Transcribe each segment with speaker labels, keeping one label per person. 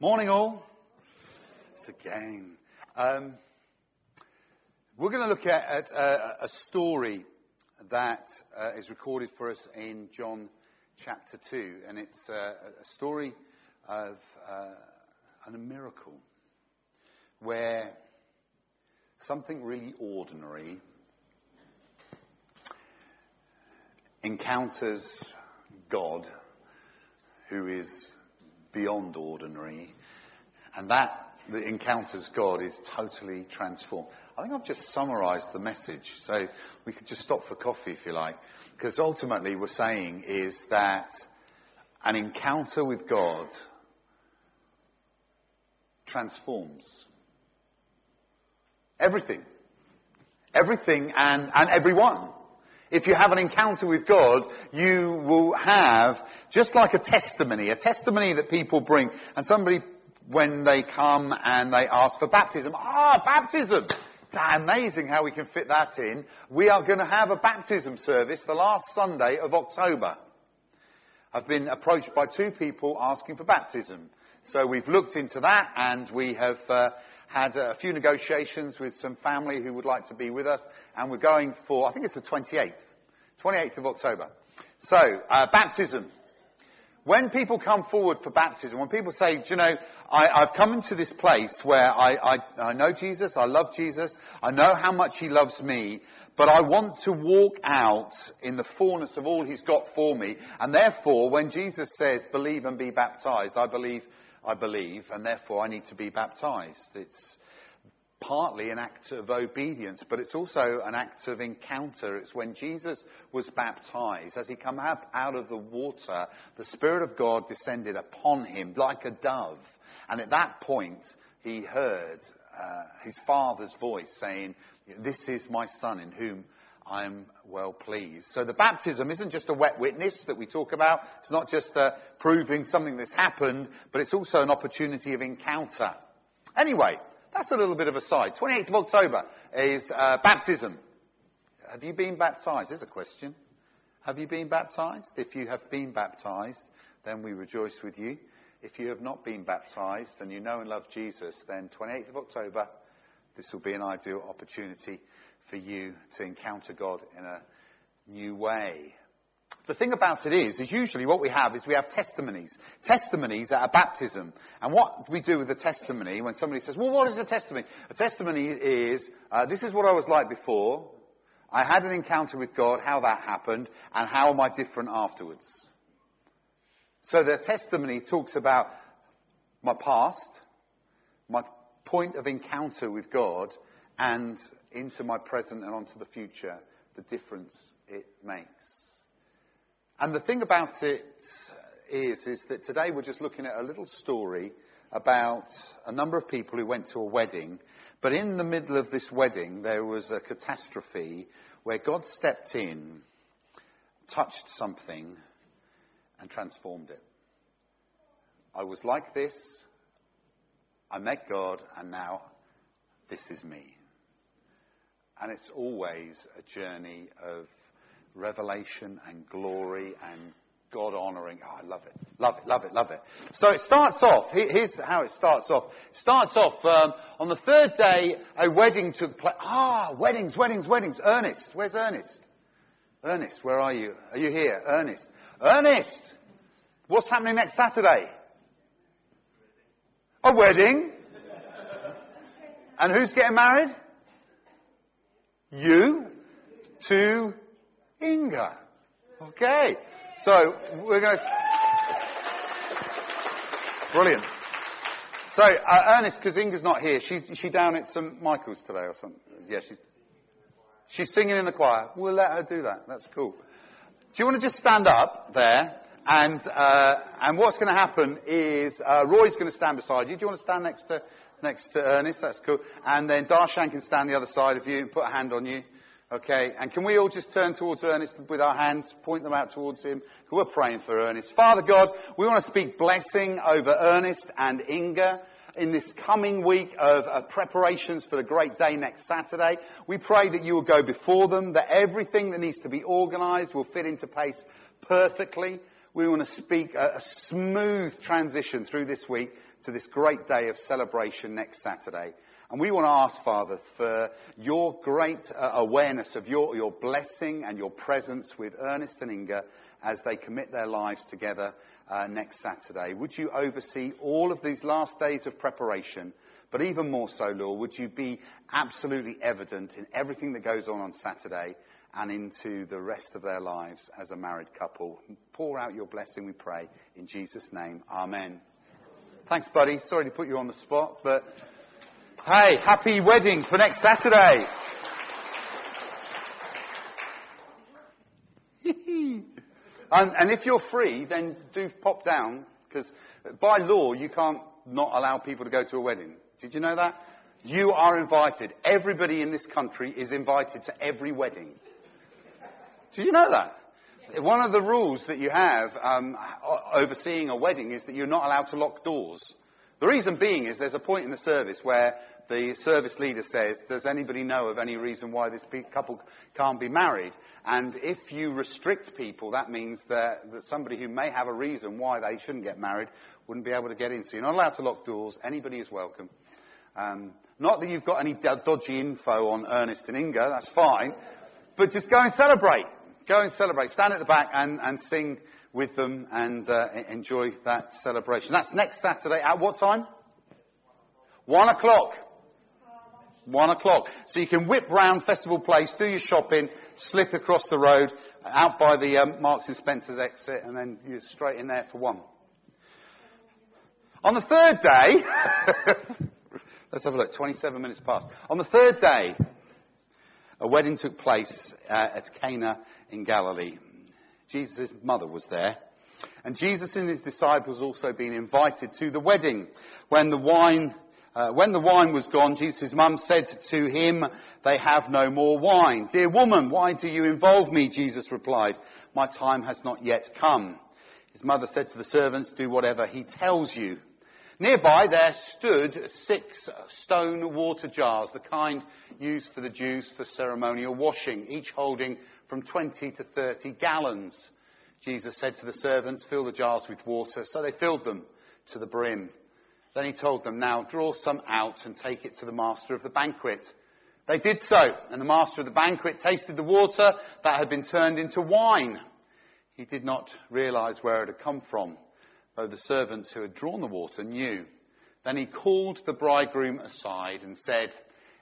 Speaker 1: Morning, all. It's again. Um, we're going to look at, at uh, a story that uh, is recorded for us in John chapter 2, and it's uh, a story of uh, a miracle where something really ordinary encounters God, who is beyond ordinary, and that that encounters God is totally transformed. I think I've just summarized the message, so we could just stop for coffee if you like, because ultimately we're saying is that an encounter with God transforms everything. Everything and, and everyone. If you have an encounter with God, you will have just like a testimony, a testimony that people bring. And somebody, when they come and they ask for baptism, ah, baptism! It's amazing how we can fit that in. We are going to have a baptism service the last Sunday of October. I've been approached by two people asking for baptism. So we've looked into that and we have uh, had a few negotiations with some family who would like to be with us, and we're going for, I think it's the 28th, 28th of October. So, uh, baptism. When people come forward for baptism, when people say, do you know, I, have come into this place where I, I, I know Jesus, I love Jesus, I know how much He loves me, but I want to walk out in the fullness of all He's got for me, and therefore, when Jesus says, believe and be baptized, I believe I believe, and therefore I need to be baptized. It's partly an act of obedience, but it's also an act of encounter. It's when Jesus was baptized, as he came out of the water, the Spirit of God descended upon him like a dove. And at that point, he heard uh, his father's voice saying, This is my son in whom I'm well pleased. So the baptism isn't just a wet witness that we talk about. It's not just uh, proving something that's happened, but it's also an opportunity of encounter. Anyway, that's a little bit of a side. 28th of October is uh, baptism. Have you been baptized? There's a question. Have you been baptized? If you have been baptized, then we rejoice with you. If you have not been baptized and you know and love Jesus, then 28th of October, this will be an ideal opportunity for you to encounter God in a new way. The thing about it is, is usually what we have is we have testimonies. Testimonies at a baptism. And what we do with a testimony when somebody says, well, what is a testimony? A testimony is, uh, this is what I was like before. I had an encounter with God, how that happened, and how am I different afterwards? So the testimony talks about my past, my point of encounter with God, and into my present and onto the future, the difference it makes. And the thing about it is, is that today we're just looking at a little story about a number of people who went to a wedding, but in the middle of this wedding there was a catastrophe where God stepped in, touched something, and transformed it. I was like this, I met God, and now this is me. And it's always a journey of revelation and glory and God honoring. Oh, I love it. Love it, love it, love it. So it starts off, here's how it starts off. It starts off, um, on the third day, a wedding took place. Ah, weddings, weddings, weddings. Ernest, where's Ernest? Ernest, where are you? Are you here? Ernest. Ernest! What's happening next Saturday? A wedding? and who's getting married? You to Inga. Okay. So we're going to. Brilliant. So, uh, Ernest, because Inga's not here, she's she down at St Michael's today or something? Yeah, she's she's singing in the choir. We'll let her do that. That's cool. Do you want to just stand up there? And uh, and what's going to happen is uh, Roy's going to stand beside you. Do you want to stand next to next to Ernest. That's cool. And then Darshan can stand the other side of you and put a hand on you. Okay. And can we all just turn towards Ernest with our hands, point them out towards him? We're praying for Ernest. Father God, we want to speak blessing over Ernest and Inga in this coming week of uh, preparations for the great day next Saturday. We pray that you will go before them, that everything that needs to be organized will fit into place perfectly. We want to speak a, a smooth transition through this week to this great day of celebration next Saturday. And we want to ask, Father, for your great uh, awareness of your, your blessing and your presence with Ernest and Inga as they commit their lives together uh, next Saturday. Would you oversee all of these last days of preparation? But even more so, Lord, would you be absolutely evident in everything that goes on on Saturday and into the rest of their lives as a married couple? Pour out your blessing, we pray, in Jesus' name. Amen. Thanks, buddy. Sorry to put you on the spot, but hey, happy wedding for next Saturday. And, and if you're free, then do pop down, because by law, you can't not allow people to go to a wedding. Did you know that? You are invited. Everybody in this country is invited to every wedding. Do you know that? One of the rules that you have um, overseeing a wedding is that you're not allowed to lock doors. The reason being is there's a point in the service where the service leader says, does anybody know of any reason why this couple can't be married? And if you restrict people, that means that, that somebody who may have a reason why they shouldn't get married wouldn't be able to get in. So you're not allowed to lock doors. Anybody is welcome. Um, not that you've got any dodgy info on Ernest and Inga, that's fine. But just go and celebrate. Go and celebrate. Stand at the back and, and sing with them and uh, enjoy that celebration. That's next Saturday at what time? One o'clock. One o'clock. So you can whip round Festival Place, do your shopping, slip across the road, out by the um, Marks and Spencer's exit, and then you're straight in there for one. On the third day, let's have a look, 27 minutes past. On the third day, a wedding took place uh, at Cana in Galilee. Jesus' mother was there. And Jesus and his disciples also been invited to the wedding. When the wine uh, when the wine was gone, Jesus' mum said to him, they have no more wine. Dear woman, why do you involve me? Jesus replied, my time has not yet come. His mother said to the servants, do whatever he tells you. Nearby there stood six stone water jars, the kind used for the Jews for ceremonial washing, each holding from 20 to 30 gallons. Jesus said to the servants, fill the jars with water. So they filled them to the brim. Then he told them, Now draw some out and take it to the master of the banquet. They did so, and the master of the banquet tasted the water that had been turned into wine. He did not realize where it had come from, though the servants who had drawn the water knew. Then he called the bridegroom aside and said,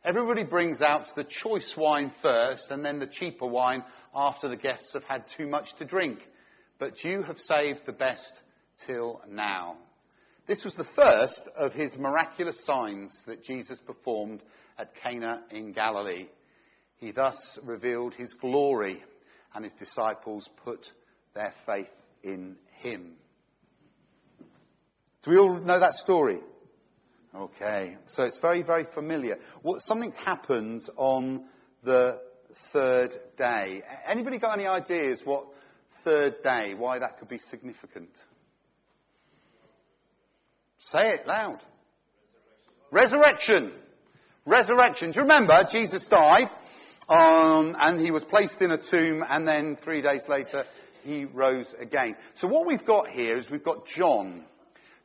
Speaker 1: Everybody brings out the choice wine first and then the cheaper wine after the guests have had too much to drink. But you have saved the best till now. This was the first of his miraculous signs that Jesus performed at Cana in Galilee. He thus revealed his glory, and his disciples put their faith in him. Do we all know that story? Okay, so it's very, very familiar. What, something happens on the third day. Anybody got any ideas what third day, why that could be significant? Say it loud. Resurrection. Resurrection. Do you remember Jesus died um, and he was placed in a tomb and then three days later he rose again. So what we've got here is we've got John.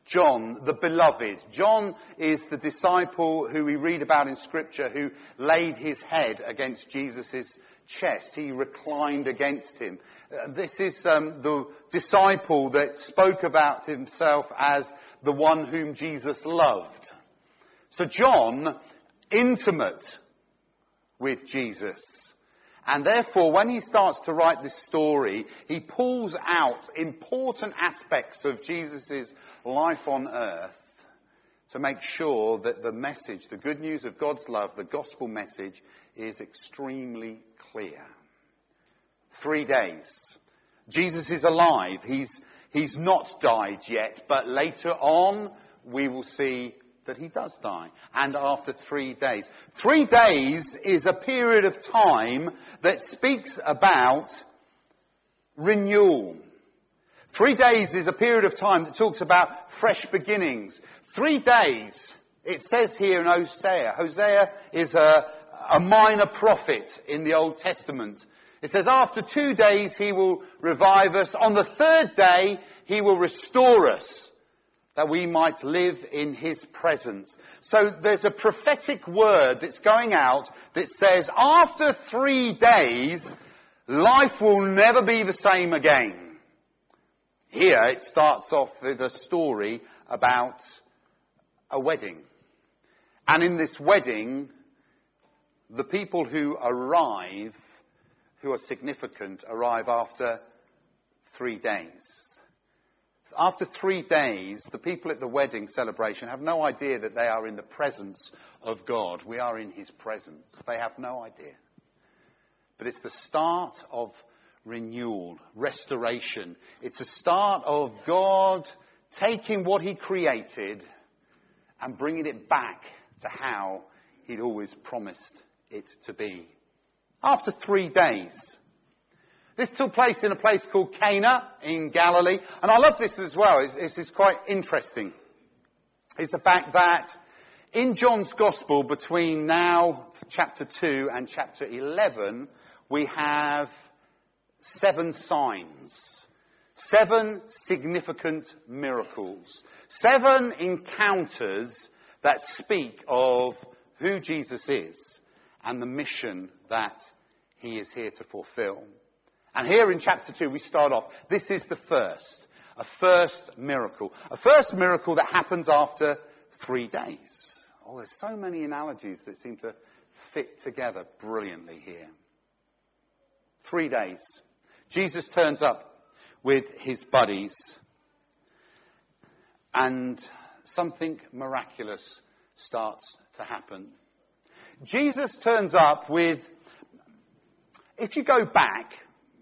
Speaker 1: John, the beloved. John is the disciple who we read about in scripture who laid his head against Jesus' chest. He reclined against him. Uh, this is um, the disciple that spoke about himself as the one whom Jesus loved. So John, intimate with Jesus. And therefore, when he starts to write this story, he pulls out important aspects of Jesus' life on earth to make sure that the message, the good news of God's love, the gospel message, is extremely clear. Three days. Jesus is alive. He's, he's not died yet, but later on we will see that he does die. And after three days. Three days is a period of time that speaks about renewal. Three days is a period of time that talks about fresh beginnings. Three days, it says here in Hosea. Hosea is a, a minor prophet in the Old Testament. It says, after two days he will revive us. On the third day he will restore us. that we might live in his presence. So there's a prophetic word that's going out that says after three days, life will never be the same again. Here it starts off with a story about a wedding. And in this wedding, the people who arrive, who are significant, arrive after three days. After three days, the people at the wedding celebration have no idea that they are in the presence of God. We are in His presence. They have no idea. But it's the start of renewal, restoration. It's a start of God taking what He created and bringing it back to how He'd always promised it to be. After three days, this took place in a place called Cana in Galilee. And I love this as well. It's, it's, it's quite interesting. It's the fact that in John's Gospel, between now chapter 2 and chapter 11, we have seven signs. Seven significant miracles. Seven encounters that speak of who Jesus is and the mission that he is here to fulfill. And here in chapter 2, we start off. This is the first. A first miracle. A first miracle that happens after three days. Oh, there's so many analogies that seem to fit together brilliantly here. Three days. Jesus turns up with his buddies and something miraculous starts to happen. Jesus turns up with, if you go back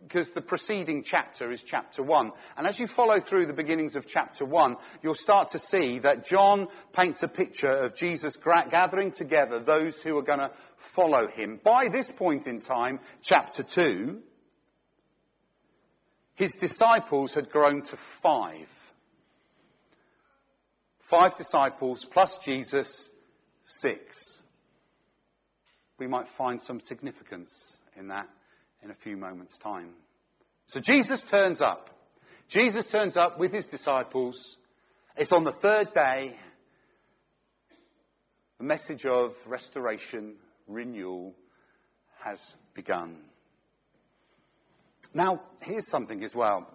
Speaker 1: because the preceding chapter is chapter 1. And as you follow through the beginnings of chapter 1, you'll start to see that John paints a picture of Jesus gathering together those who are going to follow him. By this point in time, chapter 2, his disciples had grown to five. Five disciples plus Jesus, six. We might find some significance in that in a few moments' time. So Jesus turns up. Jesus turns up with his disciples. It's on the third day. The message of restoration, renewal has begun. Now, here's something as well.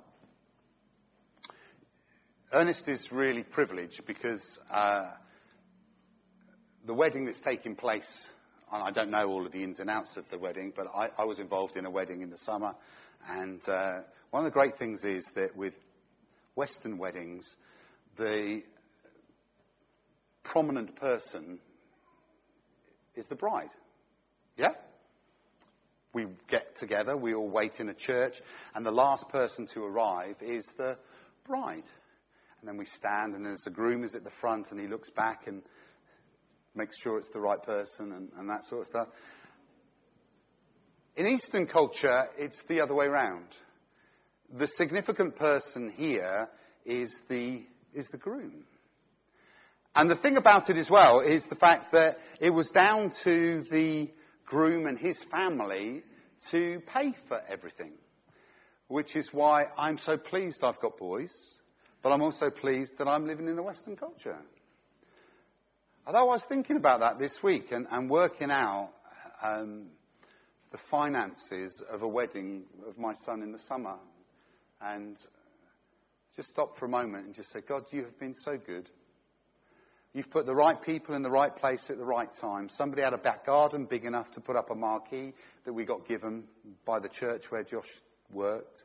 Speaker 1: Ernest is really privileged because uh, the wedding that's taking place I don't know all of the ins and outs of the wedding, but I, I was involved in a wedding in the summer. And uh, one of the great things is that with Western weddings, the prominent person is the bride. Yeah? We get together, we all wait in a church, and the last person to arrive is the bride. And then we stand, and there's the groom is at the front, and he looks back and makes sure it's the right person and, and that sort of stuff. In Eastern culture, it's the other way around. The significant person here is the, is the groom. And the thing about it as well is the fact that it was down to the groom and his family to pay for everything. Which is why I'm so pleased I've got boys, but I'm also pleased that I'm living in the Western culture. Although I was thinking about that this week and, and working out um, the finances of a wedding of my son in the summer, and just stop for a moment and just say, God, you have been so good. You've put the right people in the right place at the right time. Somebody had a back garden big enough to put up a marquee that we got given by the church where Josh worked.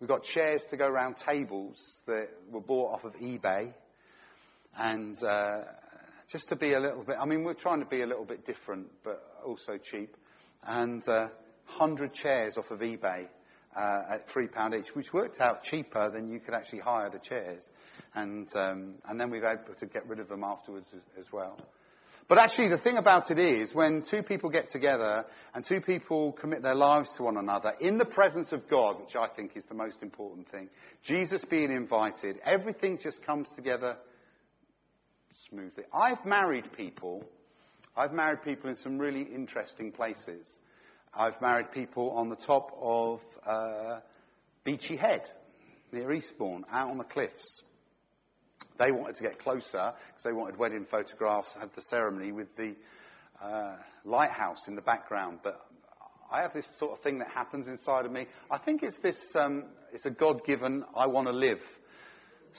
Speaker 1: We got chairs to go around tables that were bought off of eBay. And, uh, just to be a little bit, I mean, we're trying to be a little bit different, but also cheap. And uh, 100 chairs off of eBay uh, at £3 each, which worked out cheaper than you could actually hire the chairs. And, um, and then we were able to get rid of them afterwards as, as well. But actually, the thing about it is, when two people get together and two people commit their lives to one another in the presence of God, which I think is the most important thing, Jesus being invited, everything just comes together smoothly. I've married people. I've married people in some really interesting places. I've married people on the top of uh, Beachy Head, near Eastbourne, out on the cliffs. They wanted to get closer because they wanted wedding photographs, have the ceremony with the uh, lighthouse in the background. But I have this sort of thing that happens inside of me. I think it's this, um, it's a God-given, I want to live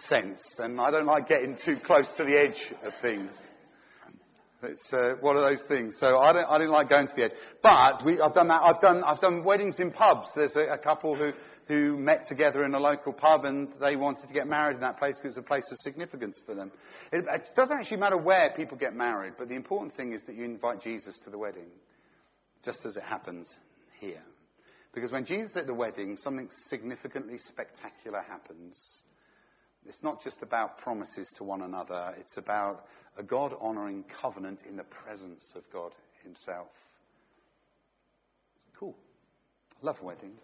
Speaker 1: sense. And I don't like getting too close to the edge of things. It's uh, one of those things. So I don't, I don't like going to the edge. But we, I've done that. I've done, I've done weddings in pubs. There's a, a, couple who, who met together in a local pub and they wanted to get married in that place because it's a place of significance for them. It, it doesn't actually matter where people get married, but the important thing is that you invite Jesus to the wedding, just as it happens here. Because when Jesus is at the wedding, something significantly spectacular happens. It's not just about promises to one another, it's about a God honoring covenant in the presence of God Himself. Cool. I love weddings.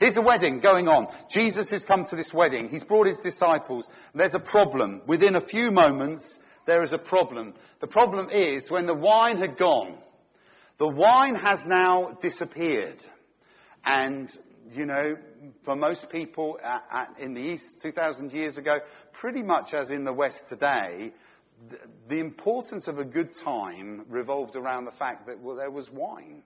Speaker 1: Here's a wedding going on. Jesus has come to this wedding. He's brought his disciples. There's a problem. Within a few moments, there is a problem. The problem is when the wine had gone, the wine has now disappeared. And, you know, for most people at, at, in the East 2,000 years ago, pretty much as in the West today, the, the importance of a good time revolved around the fact that well, there was wine.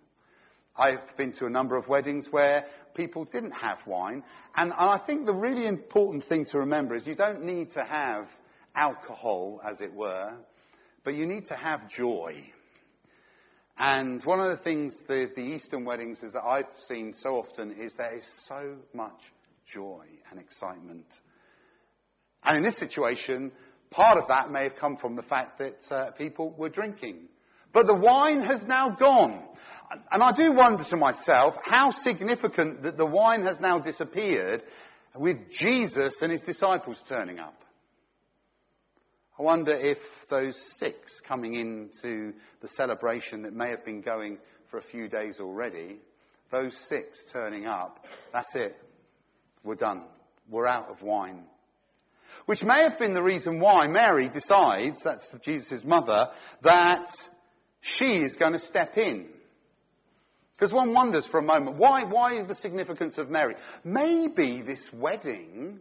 Speaker 1: I've been to a number of weddings where people didn't have wine. And, I think the really important thing to remember is you don't need to have alcohol, as it were, but you need to have joy. And one of the things the, the Eastern weddings is that I've seen so often is there is so much joy and excitement. And in this situation, Part of that may have come from the fact that uh, people were drinking. But the wine has now gone. And I do wonder to myself how significant that the wine has now disappeared with Jesus and his disciples turning up. I wonder if those six coming into the celebration that may have been going for a few days already, those six turning up, that's it. We're done. We're out of wine. Which may have been the reason why Mary decides, that's Jesus' mother, that she is going to step in. Because one wonders for a moment, why, why the significance of Mary? Maybe this wedding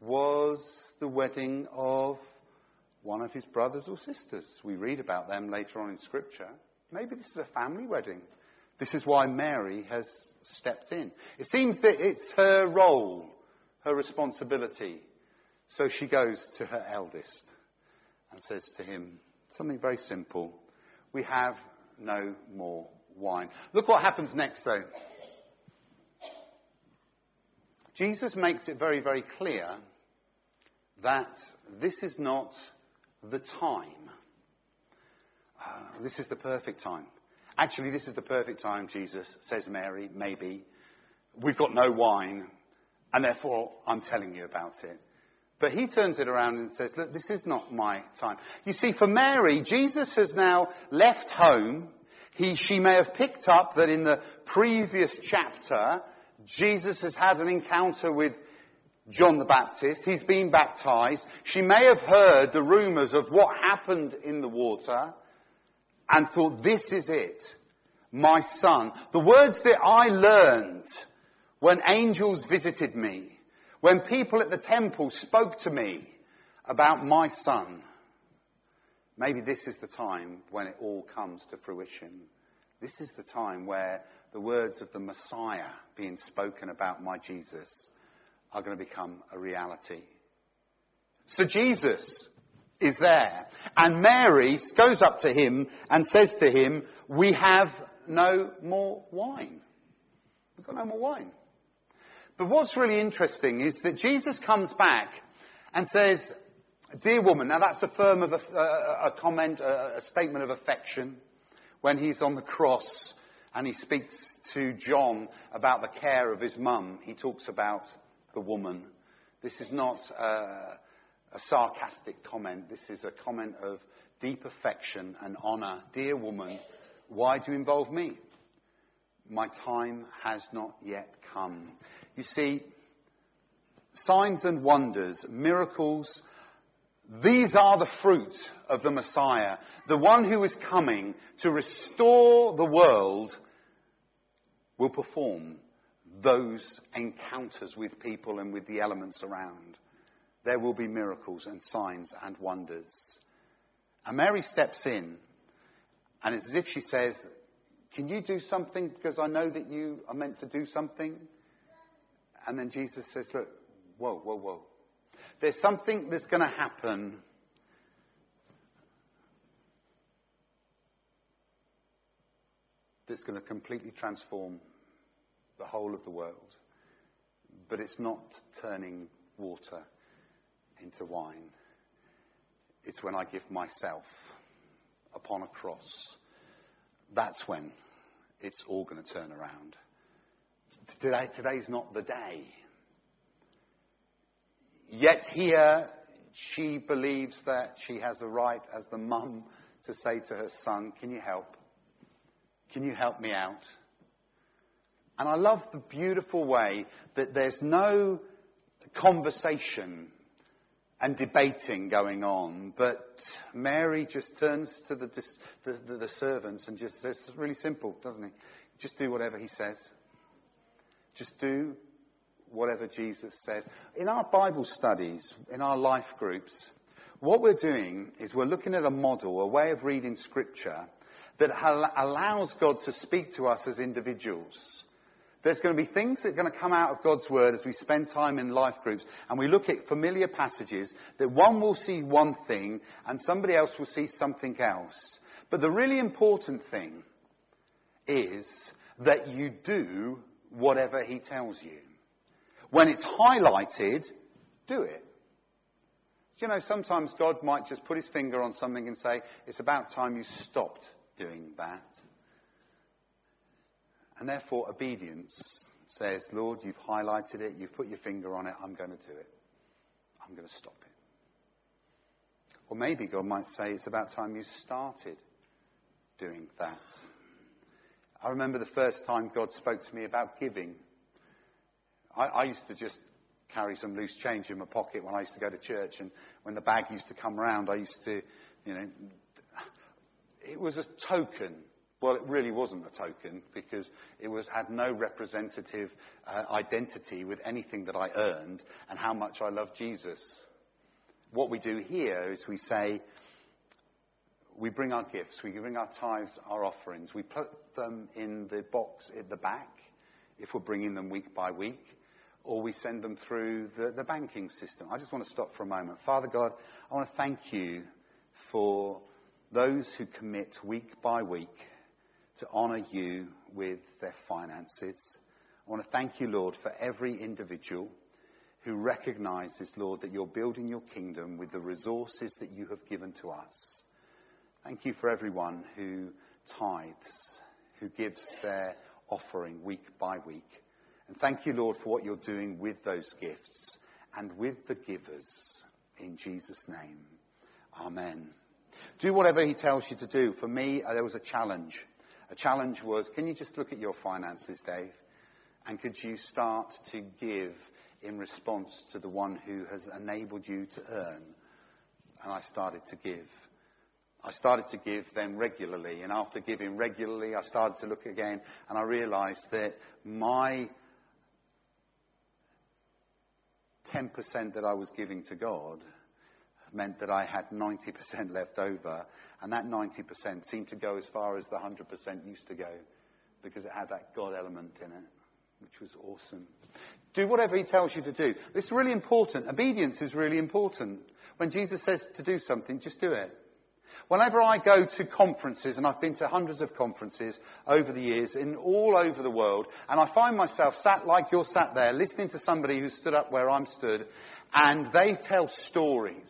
Speaker 1: was the wedding of one of his brothers or sisters. We read about them later on in Scripture. Maybe this is a family wedding. This is why Mary has stepped in. It seems that it's her role, her responsibility so she goes to her eldest and says to him something very simple. We have no more wine. Look what happens next though. Jesus makes it very, very clear that this is not the time. Uh, this is the perfect time. Actually, this is the perfect time, Jesus, says Mary, maybe. We've got no wine, and therefore I'm telling you about it. But he turns it around and says, look, this is not my time. You see, for Mary, Jesus has now left home. He, she may have picked up that in the previous chapter, Jesus has had an encounter with John the Baptist. He's been baptized. She may have heard the rumors of what happened in the water and thought, this is it. My son. The words that I learned when angels visited me when people at the temple spoke to me about my son, maybe this is the time when it all comes to fruition. This is the time where the words of the Messiah being spoken about my Jesus are going to become a reality. So Jesus is there. And Mary goes up to him and says to him, We have no more wine. We've got no more wine. But what's really interesting is that Jesus comes back and says, Dear woman, now that's a firm of a, a, a comment, a, a statement of affection when he's on the cross and he speaks to John about the care of his mum. He talks about the woman. This is not a, a sarcastic comment. This is a comment of deep affection and honor. Dear woman, why do you involve me? My time has not yet come. You see, signs and wonders, miracles, these are the fruit of the Messiah, the one who is coming to restore the world will perform those encounters with people and with the elements around. there will be miracles and signs and wonders. And Mary steps in, and it's as if she says, Can you do something? Because I know that you are meant to do something. And then Jesus says, Look, whoa, whoa, whoa. There's something that's going to happen. That's going to completely transform the whole of the world. But it's not turning water into wine. It's when I give myself upon a cross. That's when it's all going to turn around. Today, today's not the day. Yet here, she believes that she has a right as the mum to say to her son, Can you help? Can you help me out? And I love the beautiful way that there's no conversation and debating going on, but Mary just turns to the, the, the, the servants and just says, it's really simple, doesn't he? Just do whatever he says. Just do whatever Jesus says. In our Bible studies, in our life groups, what we're doing is we're looking at a model, a way of reading scripture that allows God to speak to us as individuals. There's going to be things that are going to come out of God's word as we spend time in life groups and we look at familiar passages that one will see one thing and somebody else will see something else. But the really important thing is that you do whatever he tells you. When it's highlighted, do it. You know, sometimes God might just put his finger on something and say, it's about time you stopped doing that. And therefore, obedience says, Lord, you've highlighted it, you've put your finger on it, I'm going to do it. I'm going to stop it. Or maybe God might say, it's about time you started doing that. I remember the first time God spoke to me about giving. I, I used to just carry some loose change in my pocket when I used to go to church, and when the bag used to come round, I used to, you know, it was a token well, it really wasn't a token because it was, had no representative uh, identity with anything that I earned and how much I love Jesus. What we do here is we say, we bring our gifts, we bring our tithes, our offerings, we put them in the box at the back if we're bringing them week by week, or we send them through the, the banking system. I just want to stop for a moment. Father God, I want to thank you for those who commit week by week to honor you with their finances. I want to thank you, Lord, for every individual who recognizes, Lord, that you're building your kingdom with the resources that you have given to us. Thank you for everyone who tithes, who gives their offering week by week. And thank you, Lord, for what you're doing with those gifts and with the givers. In Jesus' name. Amen. Do whatever he tells you to do. For me, uh, there was a challenge. A challenge was, can you just look at your finances, Dave? And could you start to give in response to the one who has enabled you to earn? And I started to give. I started to give them regularly. And after giving regularly, I started to look again and I realized that my 10% that I was giving to God meant that I had 90% left over, and that 90% seemed to go as far as the 100% used to go because it had that God element in it, which was awesome. Do whatever He tells you to do. It's really important. Obedience is really important. When Jesus says to do something, just do it. Whenever I go to conferences, and I've been to hundreds of conferences over the years in all over the world, and I find myself sat like you're sat there, listening to somebody who stood up where I'm stood, and they tell stories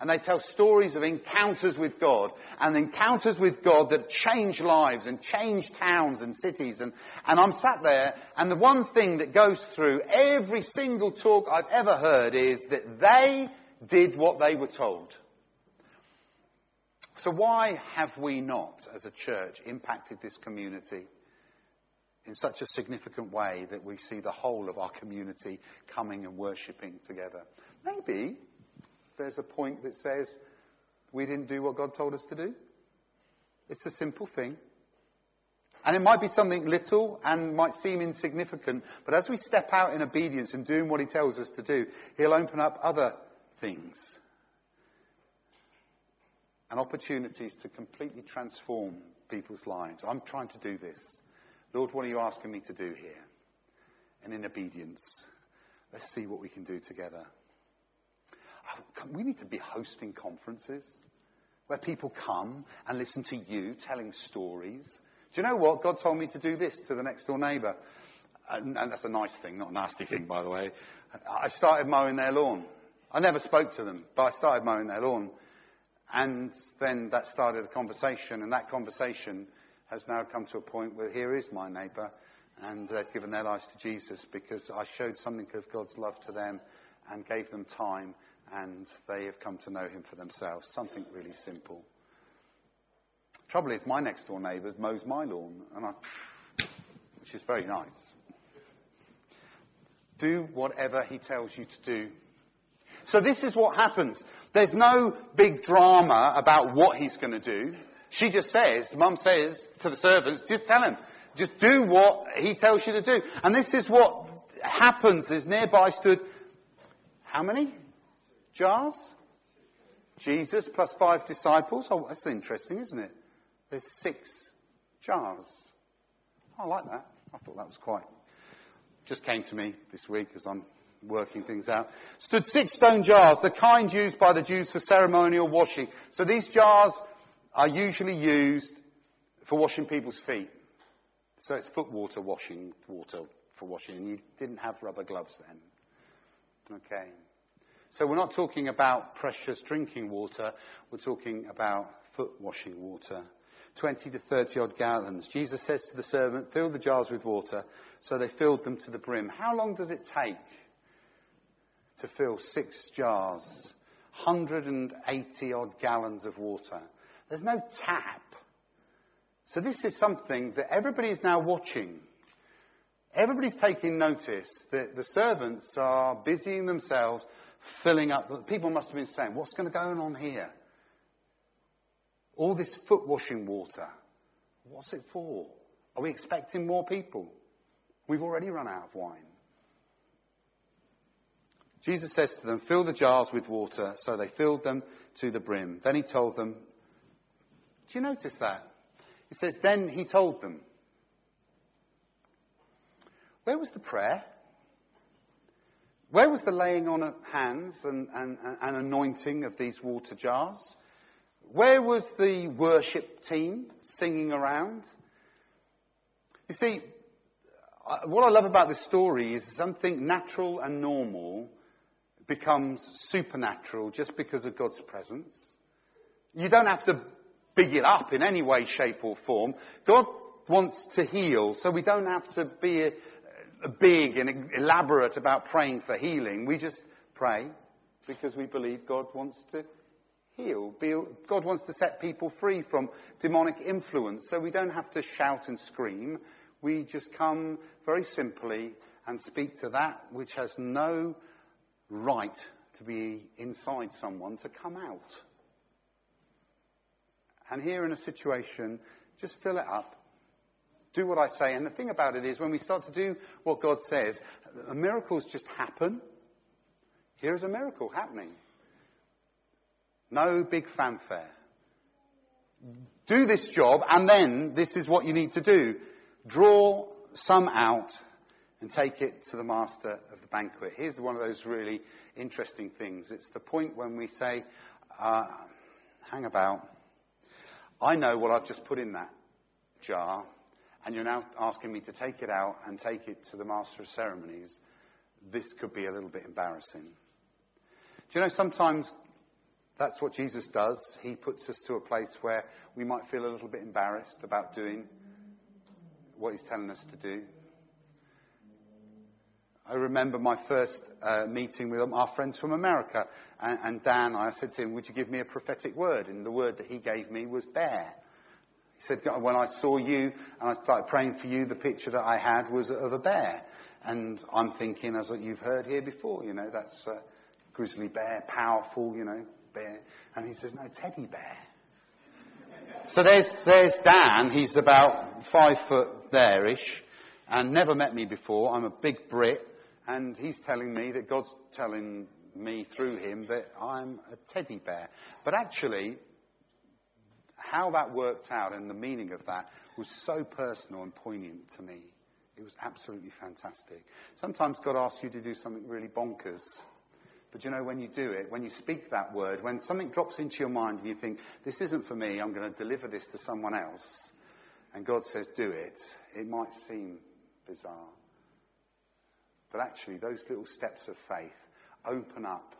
Speaker 1: and they tell stories of encounters with God and encounters with God that change lives and change towns and cities. And, and I'm sat there and the one thing that goes through every single talk I've ever heard is that they did what they were told. So why have we not, as a church, impacted this community in such a significant way that we see the whole of our community coming and worshipping together? Maybe there's a point that says we didn't do what God told us to do. It's a simple thing. And it might be something little and might seem insignificant, but as we step out in obedience and doing what He tells us to do, He'll open up other things and opportunities to completely transform people's lives. I'm trying to do this. Lord, what are you asking me to do here? And in obedience, let's see what we can do together. Oh, we need to be hosting conferences where people come and listen to you telling stories. Do you know what? God told me to do this to the next door neighbour. And, and that's a nice thing, not a nasty thing, by the way. I started mowing their lawn. I never spoke to them, but I started mowing their lawn. And then that started a conversation, and that conversation has now come to a point where here is my neighbour, and they've given their lives to Jesus because I showed something of God's love to them and gave them time, and they have come to know Him for themselves. Something really simple. Trouble is, my next door neighbour mows my lawn, and I, which is very nice. Do whatever he tells you to do. So this is what happens. There's no big drama about what he's going to do. She just says, mum says to the servants, just tell him. Just do what he tells you to do. And this is what happens. There's nearby stood, how many jars? Jesus plus five disciples. Oh, that's interesting, isn't it? There's six jars. I like that. I thought that was quite just came to me this week as I'm working things out. Stood six stone jars, the kind used by the Jews for ceremonial washing. So these jars are usually used for washing people's feet. So it's foot water washing, water for washing. And you didn't have rubber gloves then. Okay. So we're not talking about precious drinking water. We're talking about foot washing water. 20 to 30 odd gallons. Jesus says to the servant, fill the jars with water. So they filled them to the brim. How long does it take to fill six jars? 180 odd gallons of water. There's no tap. So this is something that everybody is now watching. Everybody's taking notice that the servants are busying themselves filling up. People must have been saying, what's going to go on here? All this foot washing water. What's it for? Are we expecting more people? We've already run out of wine. Jesus says to them, Fill the jars with water. So they filled them to the brim. Then he told them, Do you notice that? He says, Then he told them. Where was the prayer? Where was the laying on of hands and, and, and anointing of these water jars? Where was the worship team singing around? You see, what I love about this story is something natural and normal becomes supernatural just because of God's presence. You don't have to big it up in any way, shape or form. God wants to heal, so we don't have to be a big and elaborate about praying for healing. We just pray because we believe God wants to heal. God wants to set people free from demonic influence, so we don't have to shout and scream. We just come very simply and speak to that which has no right to be inside someone to come out. And here in a situation, just fill it up. Do what I say. And the thing about it is, when we start to do what God says, miracles just happen. Here's a miracle happening. No big fanfare. Do this job, and then this is what you need to do. Draw some out and take it to the master of the banquet. Here's one of those really interesting things. It's the point when we say, uh, hang about. I know what I've just put in that jar, and you're now asking me to take it out and take it to the master of ceremonies. This could be a little bit embarrassing. Do you know, sometimes that's what Jesus does. He puts us to a place where we might feel a little bit embarrassed about doing what he's telling us to do. I remember my first uh, meeting with our friends from America, and, and, Dan, I said to him, Would you give me a prophetic word? And the word that he gave me was bear. He said, When I saw you and I started praying for you, the picture that I had was of a bear. And I'm thinking, as you've heard here before, you know, that's a grizzly bear, powerful, you know, bear. And he says, No, teddy bear. So there's, there's Dan. He's about five foot there-ish and never met me before. I'm a big Brit and he's telling me that God's telling me through him that I'm a teddy bear. But actually, how that worked out and the meaning of that was so personal and poignant to me. It was absolutely fantastic. Sometimes God asks you to do something really bonkers. But you know, when you do it, when you speak that word, when something drops into your mind and you think, this isn't for me, I'm going to deliver this to someone else, and God says, do it, it might seem bizarre. But actually, those little steps of faith open up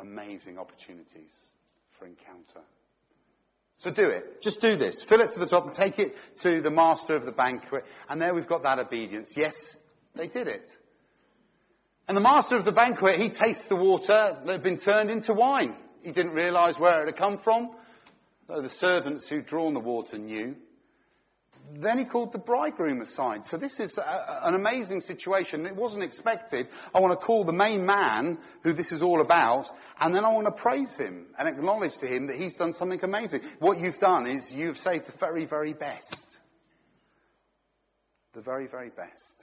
Speaker 1: amazing opportunities for encounter. So do it. Just do this. Fill it to the top and take it to the master of the banquet. And there we've got that obedience. Yes, they did it. And the master of the banquet, he tastes the water that had been turned into wine. He didn't realize where it had come from, though the servants who'd drawn the water knew. Then he called the bridegroom aside. So this is a, an amazing situation. It wasn't expected. I want to call the main man who this is all about, and then I want to praise him and acknowledge to him that he's done something amazing. What you've done is you've saved the very, very best. The very, very best.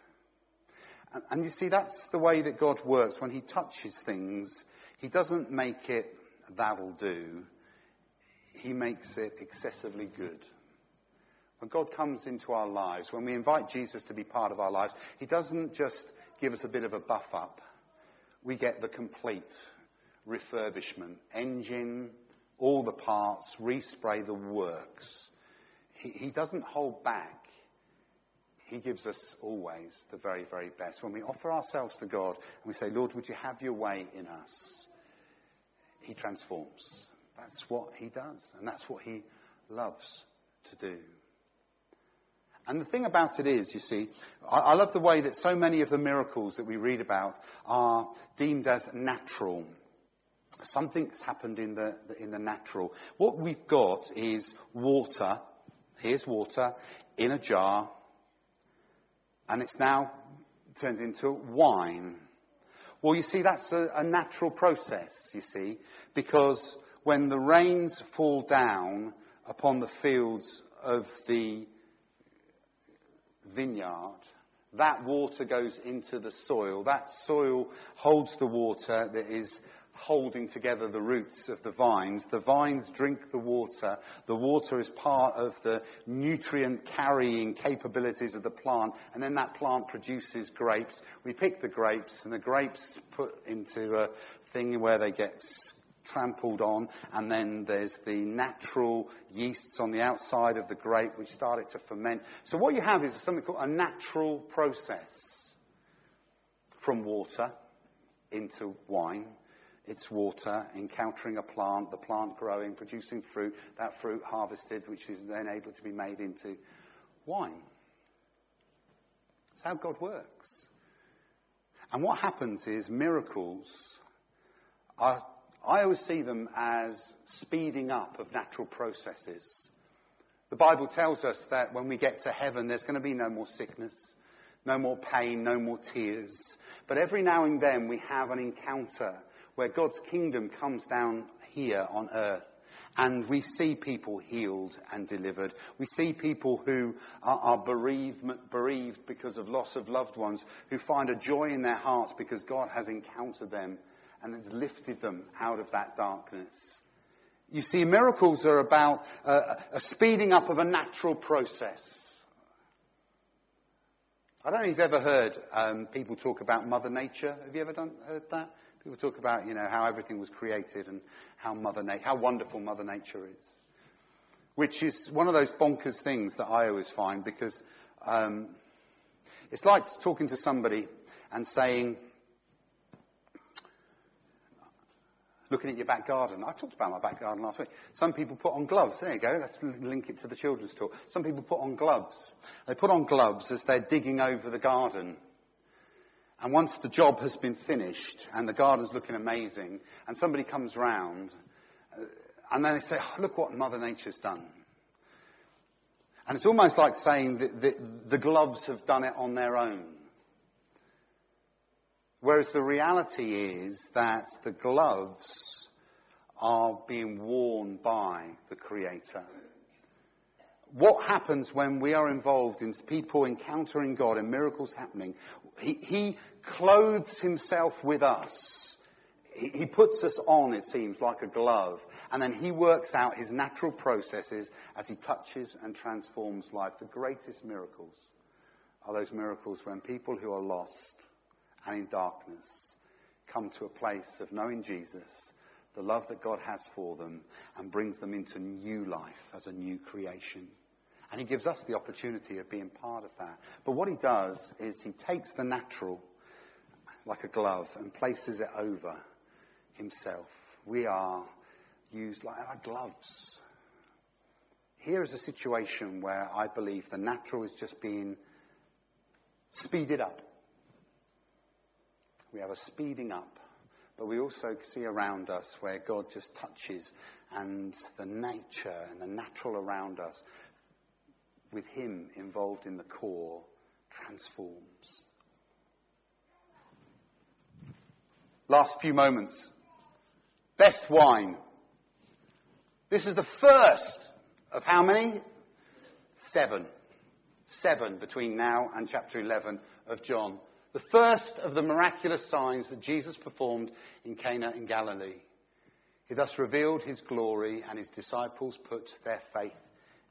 Speaker 1: And, and you see, that's the way that God works. When he touches things, he doesn't make it that'll do. He makes it excessively good. When God comes into our lives, when we invite Jesus to be part of our lives, He doesn't just give us a bit of a buff up. We get the complete refurbishment. Engine, all the parts, respray the works. He, he doesn't hold back. He gives us always the very, very best. When we offer ourselves to God and we say, Lord, would you have your way in us? He transforms. That's what he does, and that's what he loves to do. And the thing about it is, you see, I, I, love the way that so many of the miracles that we read about are deemed as natural. Something's happened in the, in the natural. What we've got is water. Here's water in a jar. And it's now turned into wine. Well, you see, that's a, a natural process, you see, because when the rains fall down upon the fields of the vineyard, that water goes into the soil. That soil holds the water that is holding together the roots of the vines. The vines drink the water. The water is part of the nutrient carrying capabilities of the plant. And then that plant produces grapes. We pick the grapes and the grapes put into a thing where they get trampled on, and then there's the natural yeasts on the outside of the grape which start it to ferment. So what you have is something called a natural process from water into wine. It's water encountering a plant, the plant growing, producing fruit, that fruit harvested, which is then able to be made into wine. It's how God works. And what happens is miracles are I always see them as speeding up of natural processes. The Bible tells us that when we get to heaven, there's going to be no more sickness, no more pain, no more tears. But every now and then we have an encounter where God's kingdom comes down here on earth and we see people healed and delivered. We see people who are, are bereaved, bereaved because of loss of loved ones, who find a joy in their hearts because God has encountered them and has lifted them out of that darkness. You see, miracles are about uh, a speeding up of a natural process. I don't know if you've ever heard um, people talk about Mother Nature. Have you ever done, heard that? People talk about, you know, how everything was created and how Mother Na- how wonderful Mother Nature is. Which is one of those bonkers things that I always find because um, it's like talking to somebody and saying, looking at your back garden. I talked about my back garden last week. Some people put on gloves. There you go. Let's link it to the children's talk. Some people put on gloves. They put on gloves as they're digging over the garden. And once the job has been finished and the garden's looking amazing, and somebody comes round, uh, and then they say, oh, look what Mother Nature's done. And it's almost like saying that the, the gloves have done it on their own. Whereas the reality is that the gloves are being worn by the Creator. What happens when we are involved in people encountering God and miracles happening? He, he clothes himself with us
Speaker 2: he, he puts us on, it seems, like a glove, and then he works out his natural processes as he touches and transforms life. The greatest miracles are those miracles when people who are lost and in darkness come to a place of knowing Jesus, the love that God has for them, and brings them into new life as a new creation. And he gives us the opportunity of being part of that. But what he does is he takes the natural, like a glove, and places it over himself. We are used like our gloves. Here is a situation where I believe the natural is just being speeded up. We have a speeding up, but we also see around us where God just touches and the nature and the natural around us with Him involved in the core, transforms. Last few moments. Best wine. This is the first of how many? Seven. Seven between now and chapter 11 of John. The first of the miraculous signs that Jesus performed in Cana in Galilee. He thus revealed his glory, and his disciples put their faith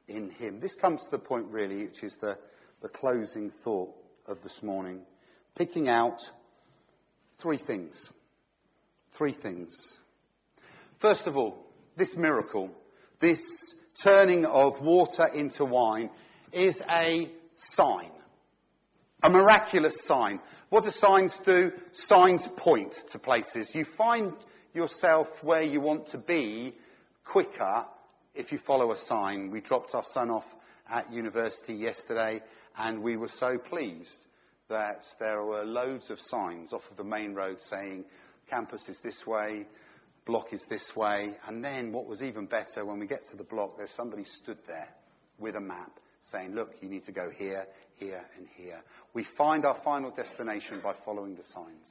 Speaker 2: in him. This comes to the point, really, which is the, the closing thought of this morning. Picking out three things. Three things. First of all, this miracle, this turning of water into wine, is a sign. A miraculous sign. What do signs do? Signs point to places. You find yourself where you want to be quicker if you follow a sign, we dropped our son off at university yesterday and we were so pleased that there were loads of signs off of the main road saying campus is this way, block is this way. And then what was even better, when we get to the block, there's somebody stood there with a map saying, look, you need to go here, here, and here. We find our final destination by following the signs.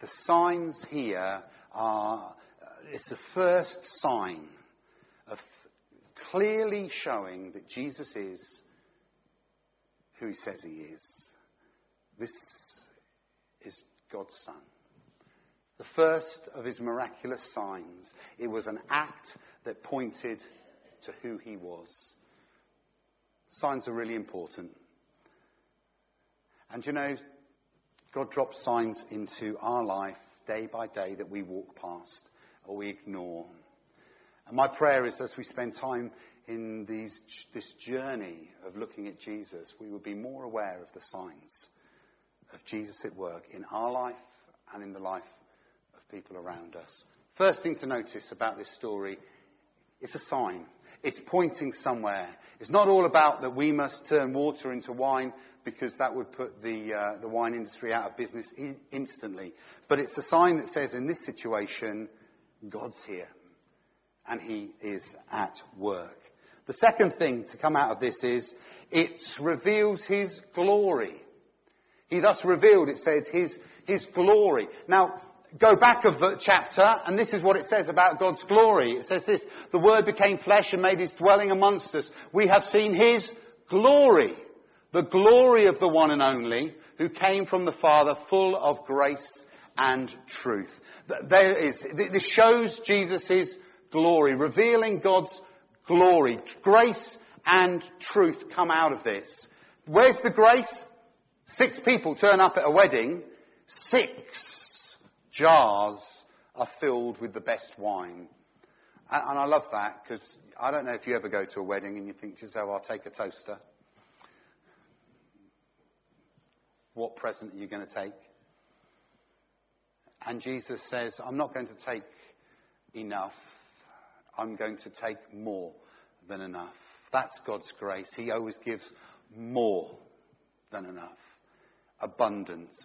Speaker 2: The signs here are, uh, it's the first sign of clearly showing that Jesus is who he says he is. This is God's Son. The first of his miraculous signs. It was an act that pointed to who he was. Signs are really important. And you know, God drops signs into our life day by day that we walk past or we ignore. And my prayer is as we spend time in these, this journey of looking at Jesus, we will be more aware of the signs of Jesus at work in our life and in the life of people around us. First thing to notice about this story, it's a sign. It's pointing somewhere. It's not all about that we must turn water into wine because that would put the, uh, the wine industry out of business instantly. But it's a sign that says in this situation, God's here and he is at work. The second thing to come out of this is it reveals his glory. He thus revealed, it says, his, his glory. Now, go back a chapter, and this is what it says about God's glory. It says this, the Word became flesh and made his dwelling amongst us. We have seen his glory, the glory of the one and only, who came from the Father, full of grace and truth. There is, this shows Jesus' glory, revealing God's glory. Grace and truth come out of this. Where's the grace? Six people turn up at a wedding. Six jars are filled with the best wine. And, and I love that because I don't know if you ever go to a wedding and you think to yourself, I'll take a toaster. What present are you going to take? And Jesus says, I'm not going to take enough. I'm going to take more than enough. That's God's grace. He always gives more than enough. Abundance.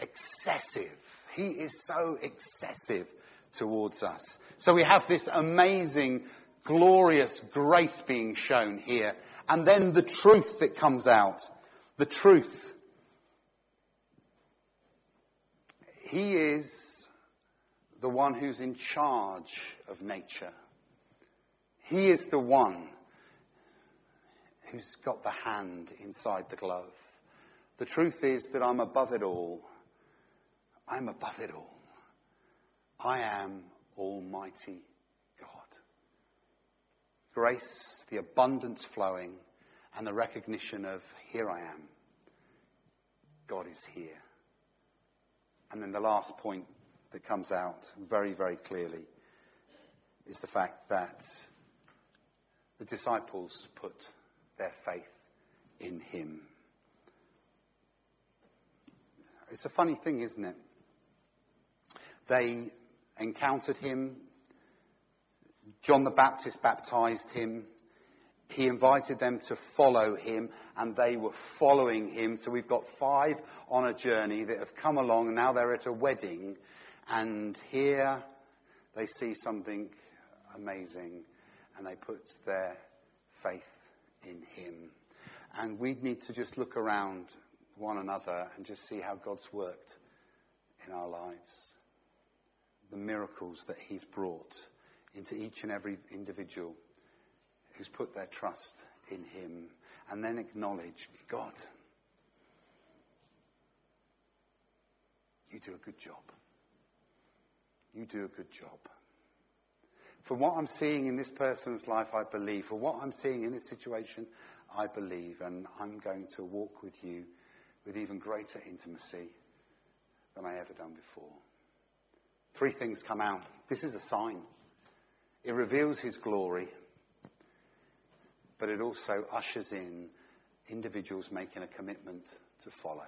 Speaker 2: Excessive. He is so excessive towards us. So we have this amazing, glorious grace being shown here. And then the truth that comes out. The truth. He is the one who's in charge of nature. He is the one who's got the hand inside the glove. The truth is that I'm above it all. I'm above it all. I am Almighty God. Grace, the abundance flowing, and the recognition of here I am. God is here. And then the last point that comes out very, very clearly is the fact that the disciples put their faith in him. It's a funny thing, isn't it? They encountered him. John the Baptist baptized him. He invited them to follow him, and they were following him. So we've got five on a journey that have come along, and now they're at a wedding, and here they see something amazing, and they put their faith in him. And we need to just look around one another and just see how God's worked in our lives. The miracles that He's brought into each and every individual who's put their trust in Him and then acknowledge God, you do a good job. You do a good job. For what I'm seeing in this person's life, I believe. For what I'm seeing in this situation, I believe. And I'm going to walk with you with even greater intimacy than I ever done before. Three things come out. This is a sign. It reveals his glory, but it also ushers in individuals making a commitment to follow.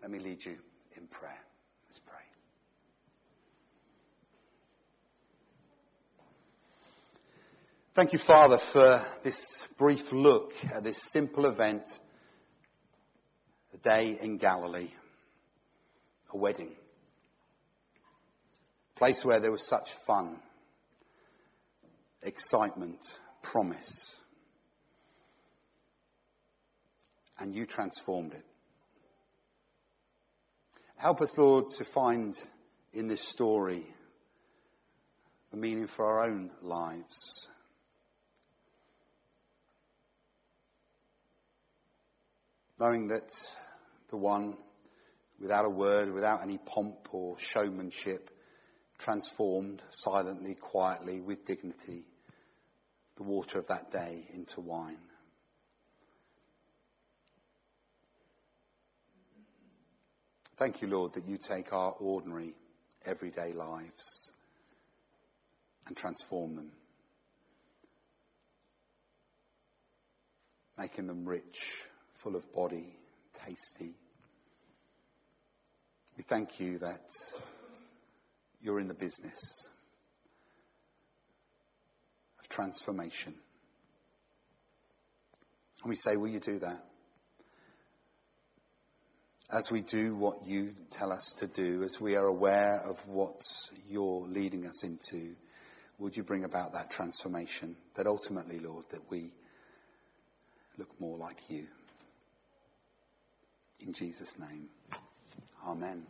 Speaker 2: Let me lead you in prayer. Let's pray. Thank you, Father, for this brief look at this simple event a day in Galilee, a wedding, place where there was such fun, excitement, promise. And you transformed it. Help us, Lord, to find in this story the meaning for our own lives. Knowing that the one without a word, without any pomp or showmanship, transformed silently, quietly, with dignity, the water of that day into wine. Thank you, Lord, that you take our ordinary, everyday lives and transform them, making them rich, full of body, tasty. We thank you that you're in the business of transformation. And we say, Will you do that? As we do what you tell us to do, as we are aware of what you're leading us into, would you bring about that transformation that ultimately, Lord, that we look more like you? In Jesus' name, amen.